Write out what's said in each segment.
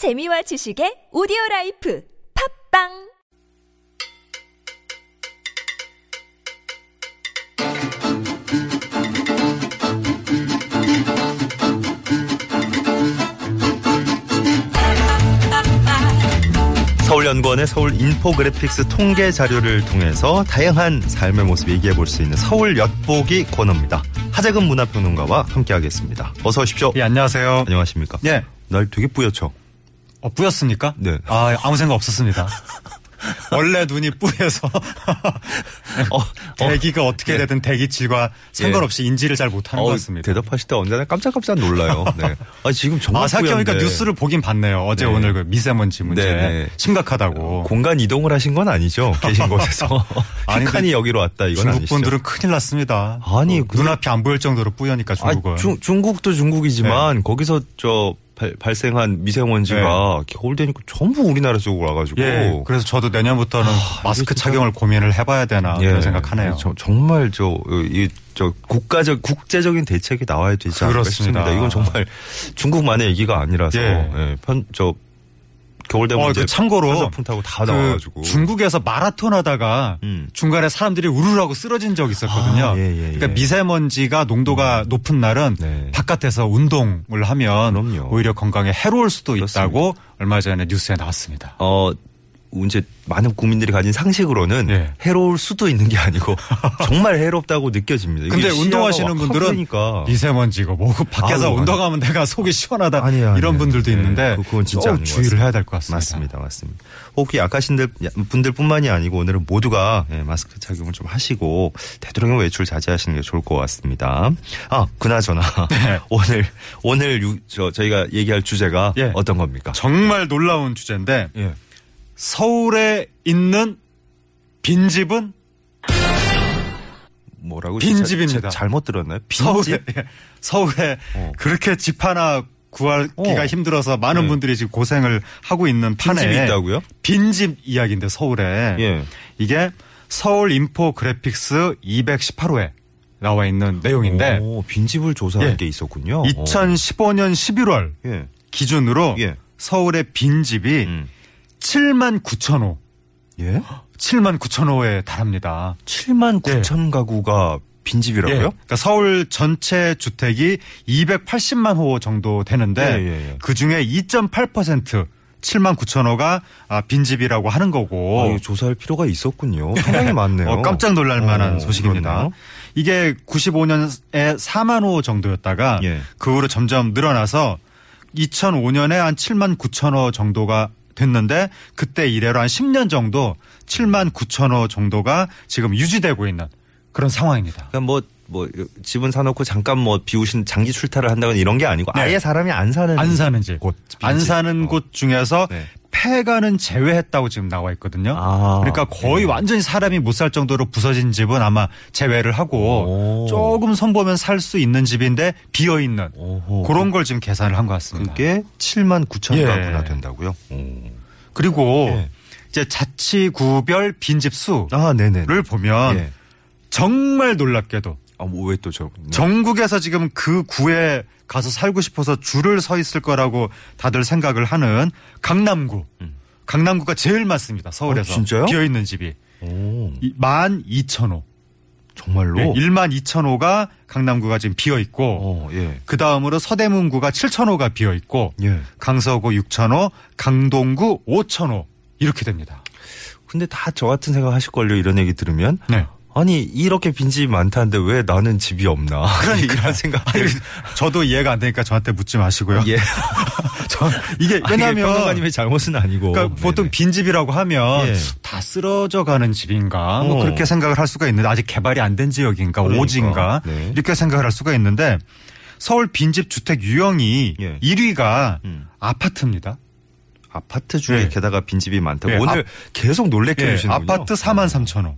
재미와 지식의 오디오 라이프 팟빵 서울연구원의 서울 infographics 통계 자료를 통해서 다양한 삶의 모습 얘기해 볼 수 있는 서울 엿보기 코너입니다. 하재근 문화평론가와 함께하겠습니다. 어서 오십시오. 예, 안녕하세요. 안녕하십니까? 예. 날 되게 뿌옇죠? 어, 뿌였습니까? 네. 아, 아무 생각 없었습니다. 원래 눈이 뿌여서 어, 대기가 어, 떻게 네. 되든 대기질과 상관없이 인지를 잘 못하는 것 같습니다. 대답하실 때 언제나 깜짝깜짝 놀라요. 네. 아, 지금 정말 아, 생각해보니까. 뉴스를 보긴 봤네요. 어제 네. 오늘 그 미세먼지 문제 네, 네. 심각하다고. 공간 이동을 하신 건 아니죠? 계신 곳에서. 근데 여기로 왔다 이건 중국 아니시죠? 분들은 큰일 났습니다. 아니, 어, 근데- 눈앞이 안 보일 정도로 뿌여니까 아, 중국은. 중, 중국도 중국이지만 거기서 저 발, 발생한 미세먼지가 겨울 되니까 전부 우리나라 쪽으로 와가지고 예. 그래서 저도 내년부터는 마스크 진짜- 착용을 고민을 해봐야 되나 예. 그런 생각하네요. 저, 정말 저, 이, 저 국가적 국제적인 대책이 나와야 되지 않을까 그렇습니다. 싶습니다. 이건 정말 중국만의 얘기가 아니라서 예. 예, 편, 저 겨울 되면 어, 이제 그 참고로 타고 다 그 나와가지고 중국에서 마라톤 하다가 음. 중간에 사람들이 우르르하고 쓰러진 적이 있었거든요. 아, 예, 예, 그러니까 예. 미세먼지가 농도가 높은 날은 네. 바깥에서 운동을 하면 그럼요. 오히려 건강에 해로울 수도 그렇습니다. 있다고 얼마 전에 뉴스에 나왔습니다. 어 이제 많은 국민들이 가진 상식으로는 예. 해로울 수도 있는 게 아니고 정말 해롭다고 느껴집니다. 근데 운동하시는 확 분들은 커지니까. 미세먼지가 뭐고 밖에서 아유, 운동하면 내가 속이 시원하다 아니에요, 아니에요. 이런 분들도 네, 있는데 그건 진짜 것 주의를. 해야 될 것 같습니다. 맞습니다, 맞습니다. 혹시 약하신 분들뿐만이 아니고 오늘은 모두가 예, 마스크 착용을 좀 하시고 되도록이면 외출 자제하시는 게 좋을 것 같습니다. 아, 그나저나 네. 오늘 오늘 유, 저 저희가 얘기할 주제가 예. 어떤 겁니까? 정말 놀라운 주제인데 예. 서울에 있는 빈집은 뭐라고 빈집입니다. 잘못 들었나요? 서울에 빈집? 서울에 어. 그렇게 집 하나 구하기가 어. 힘들어서 많은 네. 분들이 지금 고생을 하고 있는 판에 빈집이 있다고요? 빈집 이야기인데 서울에 예. 이게 서울 인포 그래픽스 218호에 나와 있는 내용인데 오, 빈집을 조사한 예. 게 있었군요. 2015년 11월 어. 예. 기준으로 예. 서울의 빈집이 음. 7만 9천 호, 예? 7만 9천 호에 달합니다. 7만 9천 가구가 빈집이라고요? 예. 그러니까 서울 전체 주택이 280만 호 정도 되는데 예, 예, 예. 그 중에 2.8% 7만 9천 호가 아, 빈집이라고 하는 거고. 아, 조사할 필요가 있었군요. 상당히 많네요. 어, 깜짝 놀랄 만한 어, 소식입니다. 그렇네요. 이게 95년에 4만 호 정도였다가 예. 그 후로 점점 늘어나서 2005년에 한 7만 9천 호 정도가 됐는데 그때 이래로 한 10년 정도 7만 9천 호 정도가 지금 유지되고 있는 그런 상황입니다. 그러니까 뭐, 뭐, 집은 사놓고 잠깐 뭐 비우신 장기 출타를 한다거나 이런 게 아니고 네. 아예 사람이 안 사는. 안 사는 집, 곳, 안. 사는 어. 곳 중에서 네. 폐가는 제외했다고 지금 나와 있거든요. 아, 그러니까 거의 네. 완전히 사람이 못 살 정도로 부서진 집은 아마 제외를 하고 오. 조금 손보면 살 수 있는 집인데 비어 있는. 그런 걸 지금 계산을 한 것 같습니다. 그게 7만 9천 예. 가구나 된다고요? 오. 그리고 예. 이제 자치구별 빈집 수를 아. 보면 예. 정말 놀랍게도 아, 뭐, 왜 또 저. 전국에서 지금 그 구에 가서 살고 싶어서 줄을 서 있을 거라고 다들 생각을 하는 강남구. 강남구가 제일 많습니다. 서울에서. 어, 진짜요? 비어 있는 집이. 오, 12,000호. 정말로? 네, 1만 2천호가 강남구가 지금 비어 있고 어, 예. 그 다음으로 서대문구가 7천호가 비어 있고 예. 강서구 6천호, 강동구 5천호 이렇게 됩니다. 근데 다 저 같은 생각 하실걸요, 이런 얘기 들으면. 네. 아니, 이렇게 빈집이 많다는데 왜 나는 집이 없나. 그러니까. 이런 생각. 아니, 저도 이해가 안 되니까 저한테 묻지 마시고요. 예. 저 이게 왜냐하면 평론가님의 잘못은 아니고. 그러니까 보통 네네. 빈집이라고 하면 예. 다 쓰러져 가는 집인가 뭐 어. 그렇게 생각을 할 수가 있는데 아직 개발이 안 된 지역인가 그러니까. 오지인가 네. 이렇게 생각을 할 수가 있는데 서울 빈집 주택 유형이 예. 1위가 음. 아파트입니다. 아파트 중에 예. 게다가 빈집이 많다고 예, 오늘 계속 놀래켜 예, 주시는군요. 아파트 4만 3천 호.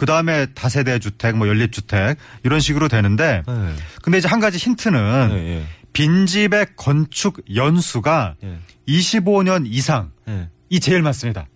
어. 그 다음에 다세대 주택, 뭐 연립 주택 이런 식으로 되는데 네. 근데 이제 한 가지 힌트는 예, 예. 빈집의 건축 연수가 예. 25년 이상이 예. 제일 많습니다.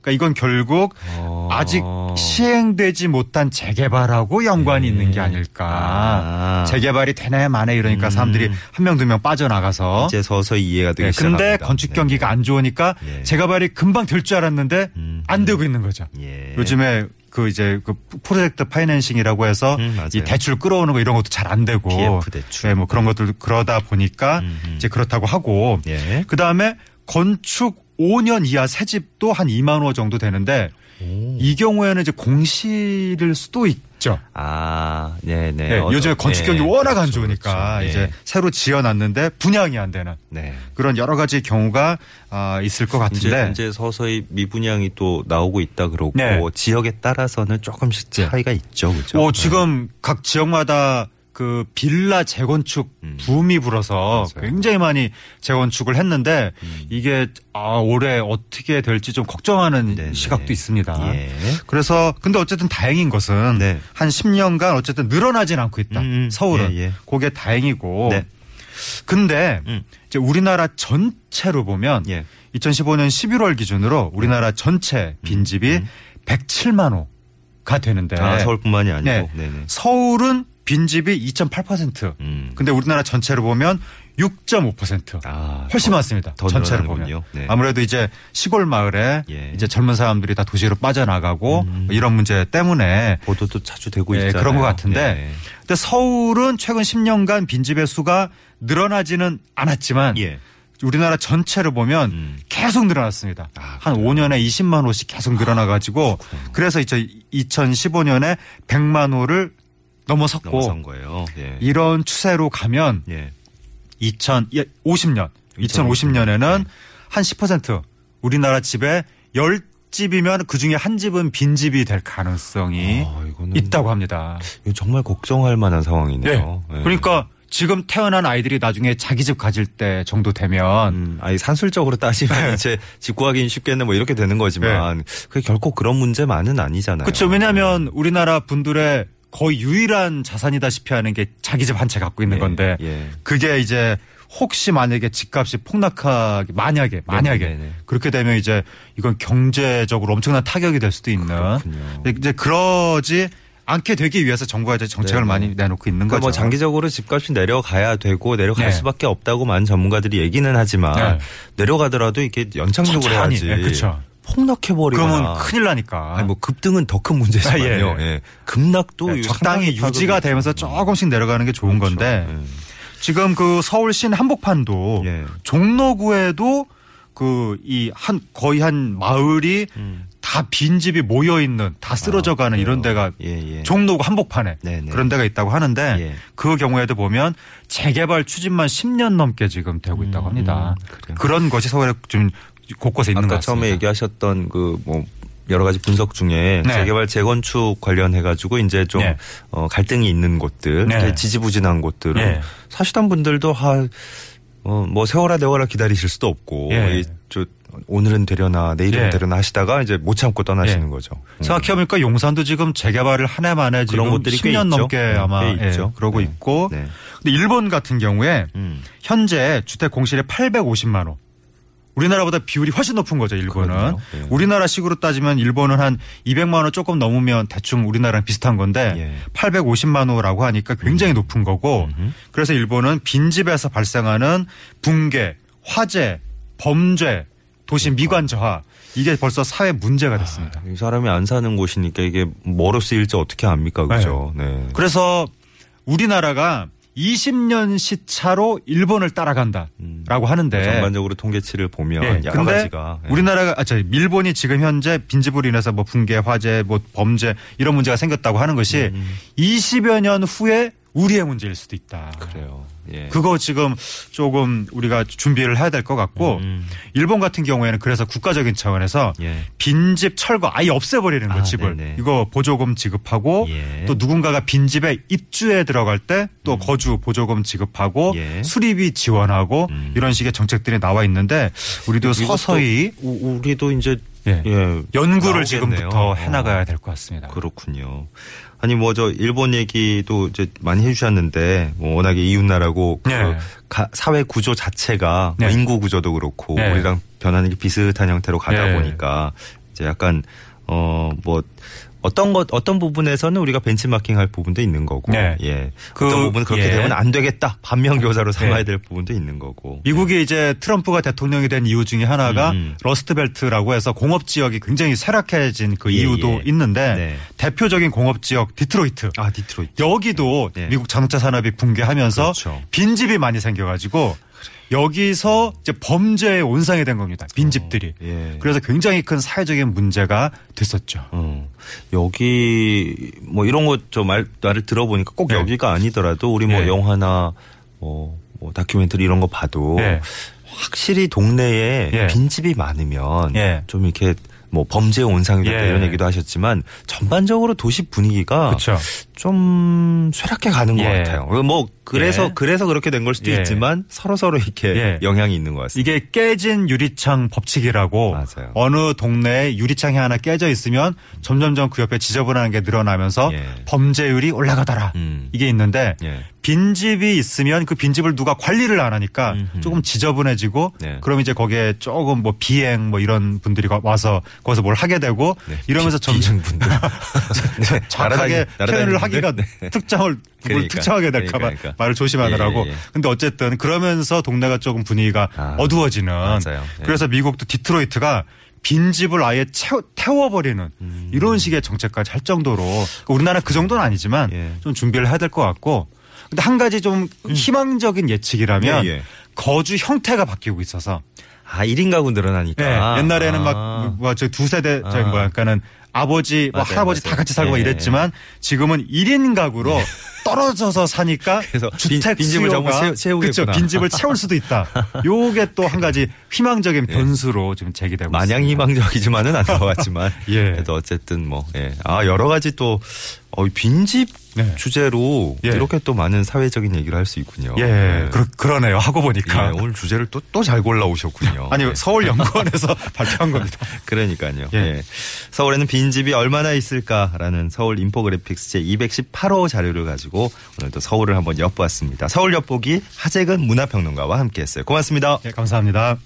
그러니까 이건 결국 어. 아직 시행되지 못한 재개발하고 연관이 예. 있는 게 아닐까. 아. 재개발이 되네 마네 이러니까 음. 사람들이 한 명 두명 빠져나가서 이제 서서히 이해가 되기 네, 시작합니다. 근데 건축 네. 경기가 안 좋으니까 예. 재개발이 금방 될 줄 알았는데 음. 안 되고 있는 거죠. 예. 요즘에 그 이제 그 프로젝트 파이낸싱이라고 해서 음. 이 대출 끌어오는 거 이런 것도 잘 안 되고 PF 대출. 네, 뭐 그런 것들 그러다 보니까 음, 음. 이제 그렇다고 하고 예. 그 다음에 건축 5년 이하 새 집도 한 2만 호 정도 되는데 오. 이 경우에는 이제 공실일 수도 있죠. 아, 네네. 네, 요즘에 건축 경기 워낙 안 그렇죠, 좋으니까 그렇죠. 이제 예. 새로 지어놨는데 분양이 안 되는 네. 그런 여러 가지 경우가 아, 있을 것 이제, 같은데 이제 서서히 미분양이 또 나오고 있다 그러고 네. 지역에 따라서는 조금씩 차이가 있죠, 그죠? 어, 지금 각 지역마다 그 빌라 재건축 음. 붐이 불어서 맞아요. 굉장히 많이 재건축을 했는데 음. 이게 아 올해 어떻게 될지 좀 걱정하는 네네. 시각도 있습니다. 예. 그래서 근데 어쨌든 다행인 것은 네. 한 10년간 어쨌든 늘어나진 않고 있다. 음, 서울은 예, 예. 그게 다행이고. 네. 근데 음. 이제 우리나라 전체로 보면 예. 2015년 11월 기준으로 우리나라 전체 빈집이 음. 107만 호가 되는데 아, 서울뿐만이 아니고. 네. 네. 네 서울은 빈집이 2.8%. 음. 근데 우리나라 전체로 보면 6.5%. 아, 훨씬 더- 많습니다. 더 전체를. 보면. 네. 아무래도 이제 시골 마을에 예. 이제 젊은 사람들이 다 도시로 빠져나가고 음. 뭐 이런 문제 때문에 보도도 자주 되고 예, 있잖아요. 그런 것 같은데 예. 근데 서울은 최근 10년간 빈집의 수가 늘어나지는 않았지만 예. 우리나라 전체를 보면 음. 계속 늘어났습니다. 아, 한 5년에 20만 호씩 계속 늘어나가지고 그래서 이제 2015년에 100만 호를 넘어섰고 넘어선 거예요. 예. 이런 추세로 가면 예. 2050년, 2050년에는 네. 한10% 우리나라 집에 10집이면 그 중에 한 집은 빈집이 될 가능성이 아, 있다고 합니다. 이거 정말 걱정할 만한 상황이네요. 예. 그러니까 지금 태어난 아이들이 나중에 자기 집 가질 때 정도 되면 음, 아니 산술적으로 따지면 이제 집 구하기는 쉽겠네 뭐 이렇게 되는 거지만 그게 결코 그런 문제만은 아니잖아요. 그렇죠. 왜냐하면 우리나라 분들의 거의 유일한 자산이다시피 하는 게 자기 집 한 채 갖고 있는 예, 건데 예. 그게 이제 혹시 만약에 집값이 폭락하게 만약에 만약에 네네네. 그렇게 되면 이제 이건 경제적으로 엄청난 타격이 될 수도 있는 그렇군요. 이제 그러지 않게 되기 위해서 정부가 이제 정책을 네네. 많이 내놓고 있는 그러니까 거죠. 뭐 장기적으로 집값이 내려가야 되고 내려갈 네. 수밖에 없다고 많은 전문가들이 얘기는 하지만 네. 내려가더라도 이게 연착륙을 해야지. 네, 그쵸. 폭락해버리거나. 그러면 큰일 나니까. 아니 뭐 급등은 더 큰 문제지만요. 아, 예. 예. 급락도 네, 이거 적당히 유지가 되면서. 조금씩 내려가는 게 좋은 그렇죠. 건데 예. 지금 그 서울시 한복판도 예. 종로구에도 그 이 한 거의 한 마을이 음. 다 빈 집이 모여 있는 다 쓰러져 가는 이런 데가 예, 예. 종로구 한복판에 네네. 그런 데가 있다고 하는데 예. 그 경우에도 보면 재개발 추진만 10년 넘게 지금 되고 있다고 합니다. 음. 그런 것이 서울에 좀 곳곳에 있는 것 아까 같습니다. 처음에 얘기하셨던 그 뭐 여러 가지 분석 중에 네. 재개발 재건축 관련해 가지고 이제 좀 네. 어, 갈등이 있는 곳들, 네. 지지부진한 곳들은 네. 사시던 분들도 하 어, 뭐 세월아 내월아 기다리실 수도 없고 예. 이, 저 오늘은 되려나 내일은 예. 되려나 하시다가 이제 못 참고 떠나시는 예. 거죠. 음. 생각해보니까 용산도 지금 재개발을 한 해 만에 지금 그런 곳들이 꽤 10년 있죠. 넘게 네, 아마 꽤 있죠. 예, 그러고 네. 있고 네. 근데 일본 같은 경우에 음. 현재 주택 공실이 850만 호. 우리나라보다 비율이 훨씬 높은 거죠, 일본은. 그러네요. 예. 우리나라 식으로 따지면 일본은 한 200만 호 조금 넘으면 대충 우리나라랑 비슷한 건데 예. 850만 호라고 하니까 굉장히 높은 거고 그래서 일본은 빈집에서 발생하는 붕괴, 화재, 범죄, 도시 그러니까. 미관 저하 이게 벌써 사회 문제가 됐습니다. 이 사람이 안 사는 곳이니까 이게 뭐로 쓰일지 어떻게 압니까, 그죠? 네. 그래서 우리나라가 20년 시차로 일본을 따라간다라고 하는데 전반적으로 통계치를 보면 예, 여러 가지가 예. 우리나라가 아, 저 일본이 지금 현재 빈집으로 인해서 뭐 붕괴, 화재, 뭐 범죄 이런 문제가 생겼다고 하는 것이 20여 년 후에 우리의 문제일 수도 있다. 음. 그래요. 예. 그거 지금 조금 우리가 준비를 해야 될 것 같고 음. 일본 같은 경우에는 그래서 국가적인 차원에서 예. 빈집 철거 아예 없애버리는 거 아, 집을 네네. 이거 보조금 지급하고 예. 또 누군가가 빈집에 입주해 들어갈 때또 거주 보조금 지급하고 음. 예. 수리비 지원하고 음. 이런 식의 정책들이 나와 있는데 우리도 서서히 우- 우리도 이제 예. 예, 연구를 나오겠네요. 지금부터 어. 해나가야 될 것 같습니다. 그렇군요. 아니 뭐 저 일본 얘기도 이제 많이 해주셨는데 뭐 워낙에 이웃나라고 그 네. 가- 사회 구조 자체가 뭐 네. 인구 구조도 그렇고 네. 우리랑 변하는 게 비슷한 형태로 가다 네. 보니까 이제 약간 어뭐 어떤 것 어떤 부분에서는 우리가 벤치마킹할 부분도 있는 거고, 네. 예, 그, 어떤 부분 그렇게 예. 되면 안 되겠다 반면 교사로 삼아야 네. 될 부분도 있는 거고. 미국이 이제 트럼프가 대통령이 된 이유 중에 하나가 음. 러스트벨트라고 해서 공업 지역이 굉장히 쇠락해진 그 예, 이유도 예. 있는데 네. 대표적인 공업 지역 디트로이트. 아 디트로이트. 여기도 네. 미국 자동차 산업이 붕괴하면서 그렇죠. 빈집이 많이 생겨가지고 여기서 이제 범죄의 온상이 된 겁니다. 빈집들이. 예. 그래서 굉장히 큰 사회적인 문제가 됐었죠. 어, 여기 뭐 이런 거저말 말을 들어보니까 꼭 네. 여기가 아니더라도 우리 뭐 네. 영화나 뭐, 뭐 다큐멘터리 이런 거 봐도 네. 확실히 동네에 예. 빈집이 많으면 예. 좀 이렇게 뭐 범죄 온상이 됐다 예. 이런 얘기도 하셨지만 전반적으로 도시 분위기가 그렇죠. 좀 쇠락해 가는 것 예. 같아요. 뭐 그래서 예. 그래서 그렇게 된 걸 수도 예. 있지만 서로 서로 이렇게 예. 영향이 있는 것 같습니다. 이게 깨진 유리창 법칙이라고 맞아요. 어느 동네에 유리창이 하나 깨져 있으면 점점점 그 옆에 지저분한 게 늘어나면서 예. 범죄율이 올라가더라. 음. 이게 있는데 예. 빈집이 있으면 그 빈집을 누가 관리를 안 하니까 음흠. 조금 지저분해지고 네. 그럼 이제 거기에 조금 뭐 비행 뭐 이런 분들이 와서 거기서 뭘 하게 되고 네. 이러면서 비- 점점 비행분들. 네. 정확하게 표현을 하기가 분들? 네. 특정을 뭘 그러니까. 특정하게 될까 봐 그러니까, 그러니까. 말을 조심하느라고. 예, 예, 예. 근데 어쨌든 그러면서 동네가 조금 분위기가 아, 어두워지는. 맞아요. 예. 그래서 미국도 디트로이트가 빈집을 아예 채워, 태워버리는 음. 이런 식의 정책까지 할 정도로 우리나라 그 정도는 아니지만 예. 좀 준비를 해야 될 것 같고. 근데 한 가지 좀 희망적인 예측이라면 예, 예. 거주 형태가 바뀌고 있어서 아, 1인 가구 늘어나니까. 예, 옛날에는 아. 막, 뭐, 저두 세대, 저 아. 뭐야, 그러니까는 아버지, 뭐 맞아요, 할아버지 맞아요. 다 같이 살고 막 예, 이랬지만 지금은 1인 가구로 떨어져서 사니까 그래서 주택 빈- 빈집을 전부 채우-. 그쵸, 빈집을 채울 수도 있다. 요게 또 한 가지 희망적인 변수로 지금 제기되고 마냥 있습니다. 희망적이지만은 안 나왔지만. 예. 그래도 어쨌든 뭐, 예. 아, 여러 가지 또, 어, 빈집 네. 주제로 예. 이렇게 또 많은 사회적인 얘기를 할 수 있군요. 예, 그러, 그러 네요. 하고 예, 보니까. 오늘 주제를 또, 또 잘 골라 오셨군요. 아니, 예. 서울 연구원에서 발표한 겁니다. 그러니까요. 예. 예. 서울에는 빈집이 얼마나 있을까라는 서울 Infographics 제 218호 자료를 가지고 오늘도 서울을 한번 엿보았습니다. 서울 엿보기 하재근 문화평론가와 함께했어요. 고맙습니다. 예, 감사합니다.